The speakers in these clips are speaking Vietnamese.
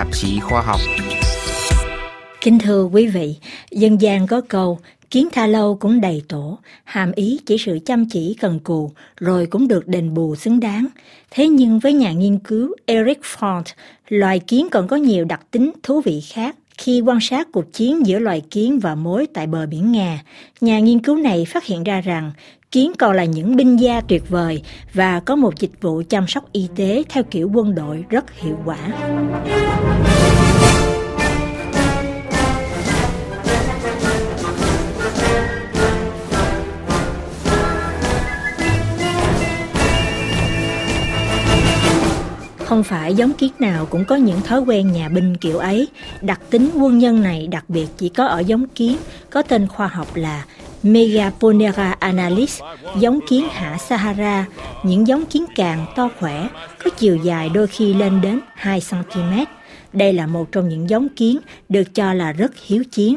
tạp chí khoa học. Kính thưa quý vị, dân gian có câu kiến tha lâu cũng đầy tổ, hàm ý chỉ sự chăm chỉ cần cù rồi cũng được đền bù xứng đáng. Thế nhưng với nhà nghiên cứu Eric Font, loài kiến còn có nhiều đặc tính thú vị khác. Khi quan sát cuộc chiến giữa loài kiến và mối tại bờ biển Nga, nhà nghiên cứu này phát hiện ra rằng kiến còn là những binh gia tuyệt vời và có một dịch vụ chăm sóc y tế theo kiểu quân đội rất hiệu quả. Không phải giống kiến nào cũng có những thói quen nhà binh kiểu ấy. Đặc tính quân nhân này đặc biệt chỉ có ở giống kiến, có tên khoa học là Megaponera analis, giống kiến hạ Sahara, những giống kiến càng to khỏe, có chiều dài đôi khi lên đến 2 cm. Đây là một trong những giống kiến được cho là rất hiếu chiến.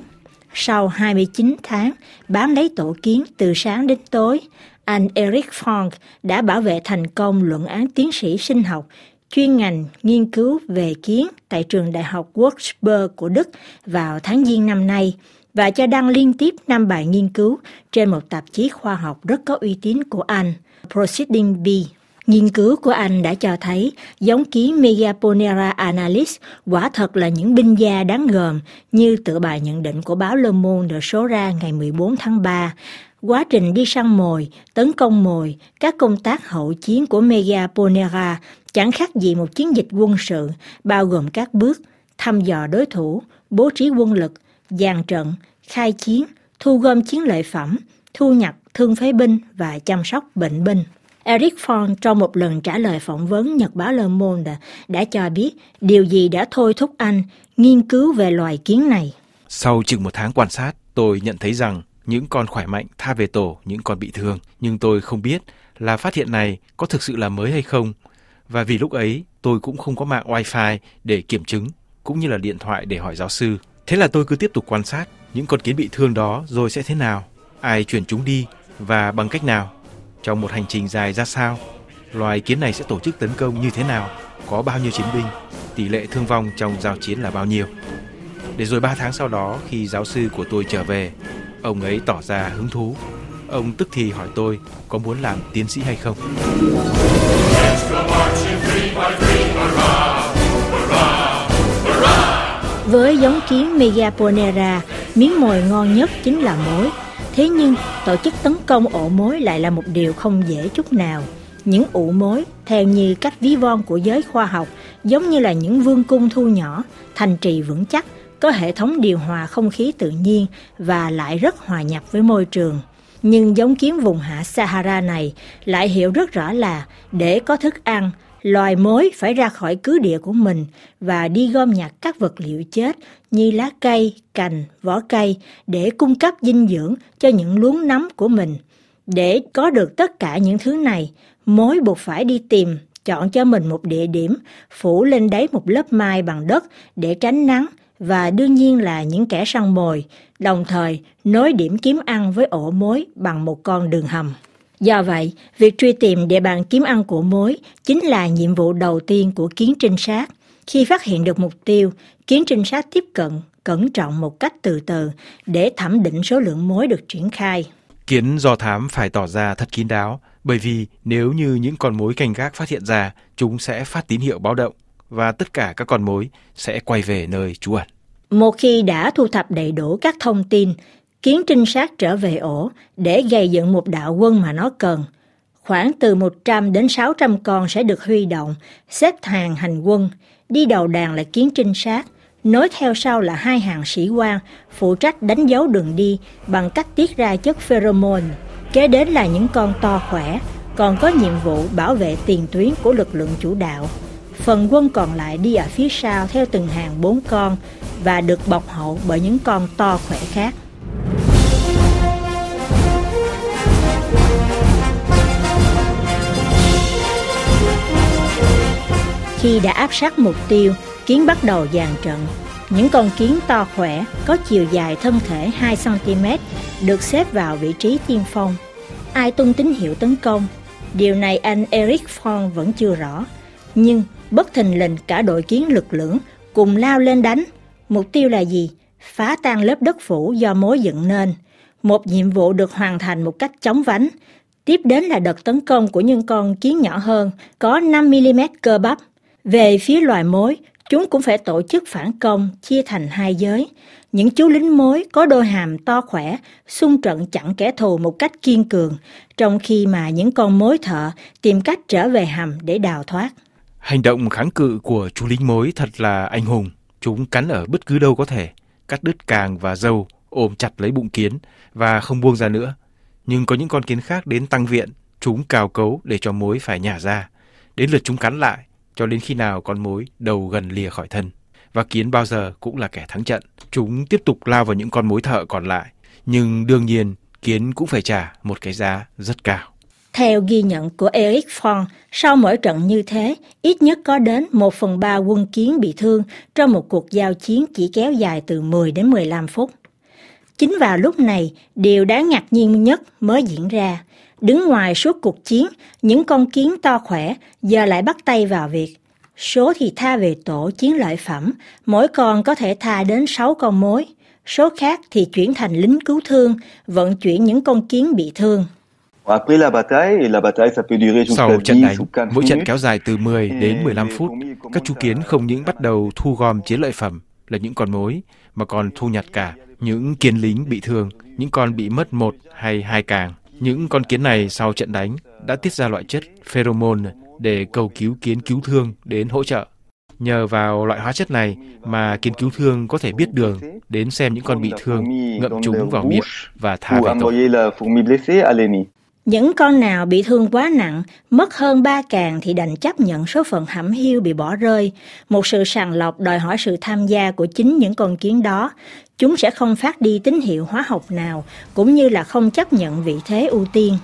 Sau 29 tháng bám lấy tổ kiến từ sáng đến tối, anh Eric Fong đã bảo vệ thành công luận án tiến sĩ sinh học chuyên ngành nghiên cứu về kiến tại trường đại học Würzburg của Đức vào tháng Giêng năm nay và cho đăng liên tiếp 5 bài nghiên cứu trên một tạp chí khoa học rất có uy tín của Anh, Proceeding B. Nghiên cứu của anh đã cho thấy giống kiến Megaponera analis quả thật là những binh gia đáng gờm như tựa bài nhận định của báo Le Monde được số ra ngày 14 tháng 3. Quá trình đi săn mồi, tấn công mồi, các công tác hậu chiến của Megaponera chẳng khác gì một chiến dịch quân sự bao gồm các bước thăm dò đối thủ, bố trí quân lực, dàn trận, khai chiến, thu gom chiến lợi phẩm, thu nhặt thương phế binh và chăm sóc bệnh binh. Eric Ford trong một lần trả lời phỏng vấn Nhật báo Le Monde đã cho biết điều gì đã thôi thúc anh nghiên cứu về loài kiến này. Sau chừng một tháng quan sát, tôi nhận thấy rằng những con khỏe mạnh tha về tổ những con bị thương, nhưng tôi không biết là phát hiện này có thực sự là mới hay không. Và vì lúc ấy tôi cũng không có mạng wifi để kiểm chứng, cũng như là điện thoại để hỏi giáo sư. Thế là tôi cứ tiếp tục quan sát những con kiến bị thương đó rồi sẽ thế nào, ai chuyển chúng đi và bằng cách nào, trong một hành trình dài ra sao, loài kiến này sẽ tổ chức tấn công như thế nào, có bao nhiêu chiến binh, tỷ lệ thương vong trong giao chiến là bao nhiêu. Để rồi 3 tháng sau đó khi giáo sư của tôi trở về, ông ấy tỏ ra hứng thú. Ông tức thì hỏi tôi có muốn làm tiến sĩ hay không. Với giống kiến Megaponera, miếng mồi ngon nhất chính là mối. Thế nhưng, tổ chức tấn công ổ mối lại là một điều không dễ chút nào. Những ụ mối, theo như cách ví von của giới khoa học, giống như là những vương cung thu nhỏ, thành trì vững chắc, có hệ thống điều hòa không khí tự nhiên và lại rất hòa nhập với môi trường. Nhưng giống kiến vùng hạ Sahara này lại hiểu rất rõ là để có thức ăn, loài mối phải ra khỏi cứ địa của mình và đi gom nhặt các vật liệu chết như lá cây, cành, vỏ cây để cung cấp dinh dưỡng cho những luống nấm của mình. Để có được tất cả những thứ này, mối buộc phải đi tìm, chọn cho mình một địa điểm, phủ lên đấy một lớp mai bằng đất để tránh nắng và đương nhiên là những kẻ săn mồi, đồng thời nối điểm kiếm ăn với ổ mối bằng một con đường hầm. Do vậy, việc truy tìm địa bàn kiếm ăn của mối chính là nhiệm vụ đầu tiên của kiến trinh sát. Khi phát hiện được mục tiêu, kiến trinh sát tiếp cận, cẩn trọng một cách từ từ để thẩm định số lượng mối được triển khai. Kiến do thám phải tỏ ra thật kín đáo, bởi vì nếu như những con mối canh gác phát hiện ra, chúng sẽ phát tín hiệu báo động và tất cả các con mối sẽ quay về nơi trú ẩn. Một khi đã thu thập đầy đủ các thông tin, kiến trinh sát trở về ổ để gây dựng một đạo quân mà nó cần. Khoảng từ 100 đến 600 con sẽ được huy động, xếp hàng hành quân. Đi đầu đàn là kiến trinh sát, nối theo sau là hai hàng sĩ quan phụ trách đánh dấu đường đi bằng cách tiết ra chất pheromone. Kế đến là những con to khỏe, còn có nhiệm vụ bảo vệ tiền tuyến của lực lượng chủ đạo. Phần quân còn lại đi ở phía sau theo từng hàng bốn con và được bọc hậu bởi những con to khỏe khác. Khi đã áp sát mục tiêu, kiến bắt đầu dàn trận. Những con kiến to khỏe, có chiều dài thân thể 2cm, được xếp vào vị trí tiên phong. Ai tung tín hiệu tấn công? Điều này anh Eric Fong vẫn chưa rõ. Nhưng bất thình lình cả đội kiến lực lưỡng cùng lao lên đánh. Mục tiêu là gì? Phá tan lớp đất phủ do mối dựng nên. Một nhiệm vụ được hoàn thành một cách chóng vánh. Tiếp đến là đợt tấn công của những con kiến nhỏ hơn, có 5mm cơ bắp. Về phía loài mối, chúng cũng phải tổ chức phản công, chia thành hai giới. Những chú lính mối có đôi hàm to khỏe, xung trận chặn kẻ thù một cách kiên cường, trong khi mà những con mối thợ tìm cách trở về hầm để đào thoát. Hành động kháng cự của chú lính mối thật là anh hùng. Chúng cắn ở bất cứ đâu có thể, cắt đứt càng và dâu, ôm chặt lấy bụng kiến và không buông ra nữa. Nhưng có những con kiến khác đến tăng viện, chúng cào cấu để cho mối phải nhả ra. Đến lượt chúng cắn lại, cho đến khi nào con mối đầu gần lìa khỏi thân. Và kiến bao giờ cũng là kẻ thắng trận. Chúng tiếp tục lao vào những con mối thợ còn lại. Nhưng đương nhiên, kiến cũng phải trả một cái giá rất cao. Theo ghi nhận của Eric Fromm, sau mỗi trận như thế, ít nhất có đến 1 phần 3 quân kiến bị thương trong một cuộc giao chiến chỉ kéo dài từ 10 đến 15 phút. Chính vào lúc này, điều đáng ngạc nhiên nhất mới diễn ra. Đứng ngoài suốt cuộc chiến, những con kiến to khỏe giờ lại bắt tay vào việc. Số thì tha về tổ chiến lợi phẩm, mỗi con có thể tha đến 6 con mối. Số khác thì chuyển thành lính cứu thương, vận chuyển những con kiến bị thương. Sau trận đánh, mỗi trận kéo dài từ 10 đến 15 phút, các chú kiến không những bắt đầu thu gom chiến lợi phẩm là những con mối, mà còn thu nhặt cả những kiến lính bị thương, những con bị mất một hay hai càng. Những con kiến này sau trận đánh đã tiết ra loại chất pheromone để cầu cứu kiến cứu thương đến hỗ trợ. Nhờ vào loại hóa chất này mà kiến cứu thương có thể biết đường đến xem những con bị thương, ngậm chúng vào miệng và thả về tổ. Những con nào bị thương quá nặng, mất hơn ba càng thì đành chấp nhận số phận hẩm hiu bị bỏ rơi. Một sự sàng lọc đòi hỏi sự tham gia của chính những con kiến đó. Chúng sẽ không phát đi tín hiệu hóa học nào, cũng như là không chấp nhận vị thế ưu tiên.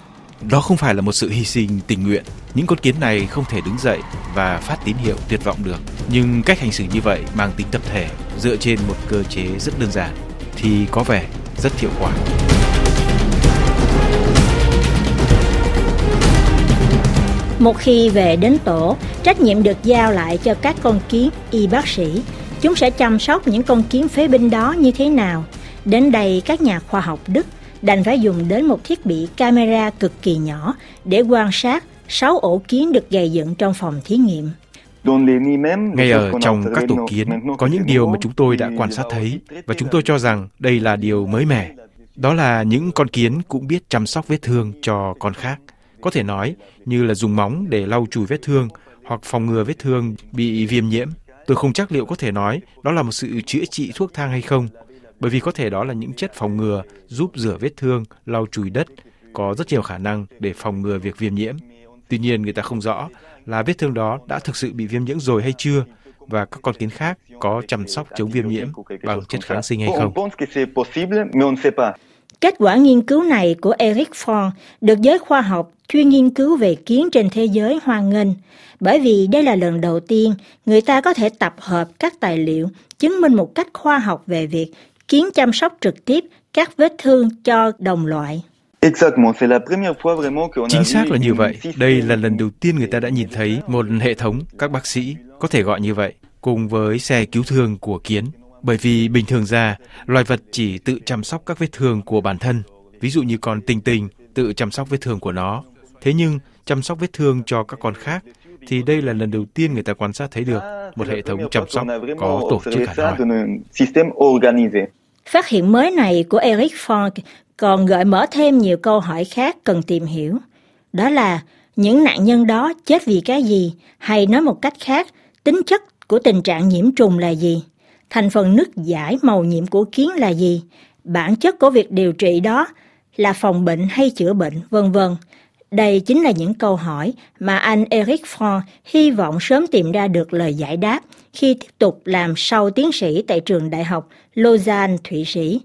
Đó không phải là một sự hy sinh tình nguyện. Những con kiến này không thể đứng dậy và phát tín hiệu tuyệt vọng được. Nhưng cách hành xử như vậy mang tính tập thể, dựa trên một cơ chế rất đơn giản, thì có vẻ rất hiệu quả. Một khi về đến tổ, trách nhiệm được giao lại cho các con kiến y bác sĩ. Chúng sẽ chăm sóc những con kiến phế binh đó như thế nào. Đến đây các nhà khoa học Đức đành phải dùng đến một thiết bị camera cực kỳ nhỏ để quan sát 6 ổ kiến được gây dựng trong phòng thí nghiệm. Ngay ở trong các tổ kiến, có những điều mà chúng tôi đã quan sát thấy và chúng tôi cho rằng đây là điều mới mẻ. Đó là những con kiến cũng biết chăm sóc vết thương cho con khác. Có thể nói như là dùng móng để lau chùi vết thương hoặc phòng ngừa vết thương bị viêm nhiễm. Tôi không chắc liệu có thể nói đó là một sự chữa trị thuốc thang hay không, bởi vì có thể đó là những chất phòng ngừa giúp rửa vết thương, lau chùi đất, có rất nhiều khả năng để phòng ngừa việc viêm nhiễm. Tuy nhiên người ta không rõ là vết thương đó đã thực sự bị viêm nhiễm rồi hay chưa và các con kiến khác có chăm sóc chống viêm nhiễm bằng chất kháng sinh hay không. Kết quả nghiên cứu này của Eric Ford được giới khoa học chuyên nghiên cứu về kiến trên thế giới hoan nghênh, bởi vì đây là lần đầu tiên người ta có thể tập hợp các tài liệu chứng minh một cách khoa học về việc kiến chăm sóc trực tiếp các vết thương cho đồng loại. Chính xác là như vậy. Đây là lần đầu tiên người ta đã nhìn thấy một hệ thống các bác sĩ, có thể gọi như vậy, cùng với xe cứu thương của kiến. Bởi vì bình thường ra, loài vật chỉ tự chăm sóc các vết thương của bản thân. Ví dụ như con tinh tinh tự chăm sóc vết thương của nó. Thế nhưng, chăm sóc vết thương cho các con khác thì đây là lần đầu tiên người ta quan sát thấy được một hệ thống chăm sóc có tổ chức hẳn hoi. Phát hiện mới này của Eric Ford còn gợi mở thêm nhiều câu hỏi khác cần tìm hiểu. Đó là những nạn nhân đó chết vì cái gì, hay nói một cách khác, tính chất của tình trạng nhiễm trùng là gì? Thành phần nước giải màu nhiệm của kiến là gì? Bản chất của việc điều trị đó là phòng bệnh hay chữa bệnh, vân vân. Đây chính là những câu hỏi mà anh Eric Fromm hy vọng sớm tìm ra được lời giải đáp khi tiếp tục làm sau tiến sĩ tại trường đại học Lausanne, Thụy Sĩ.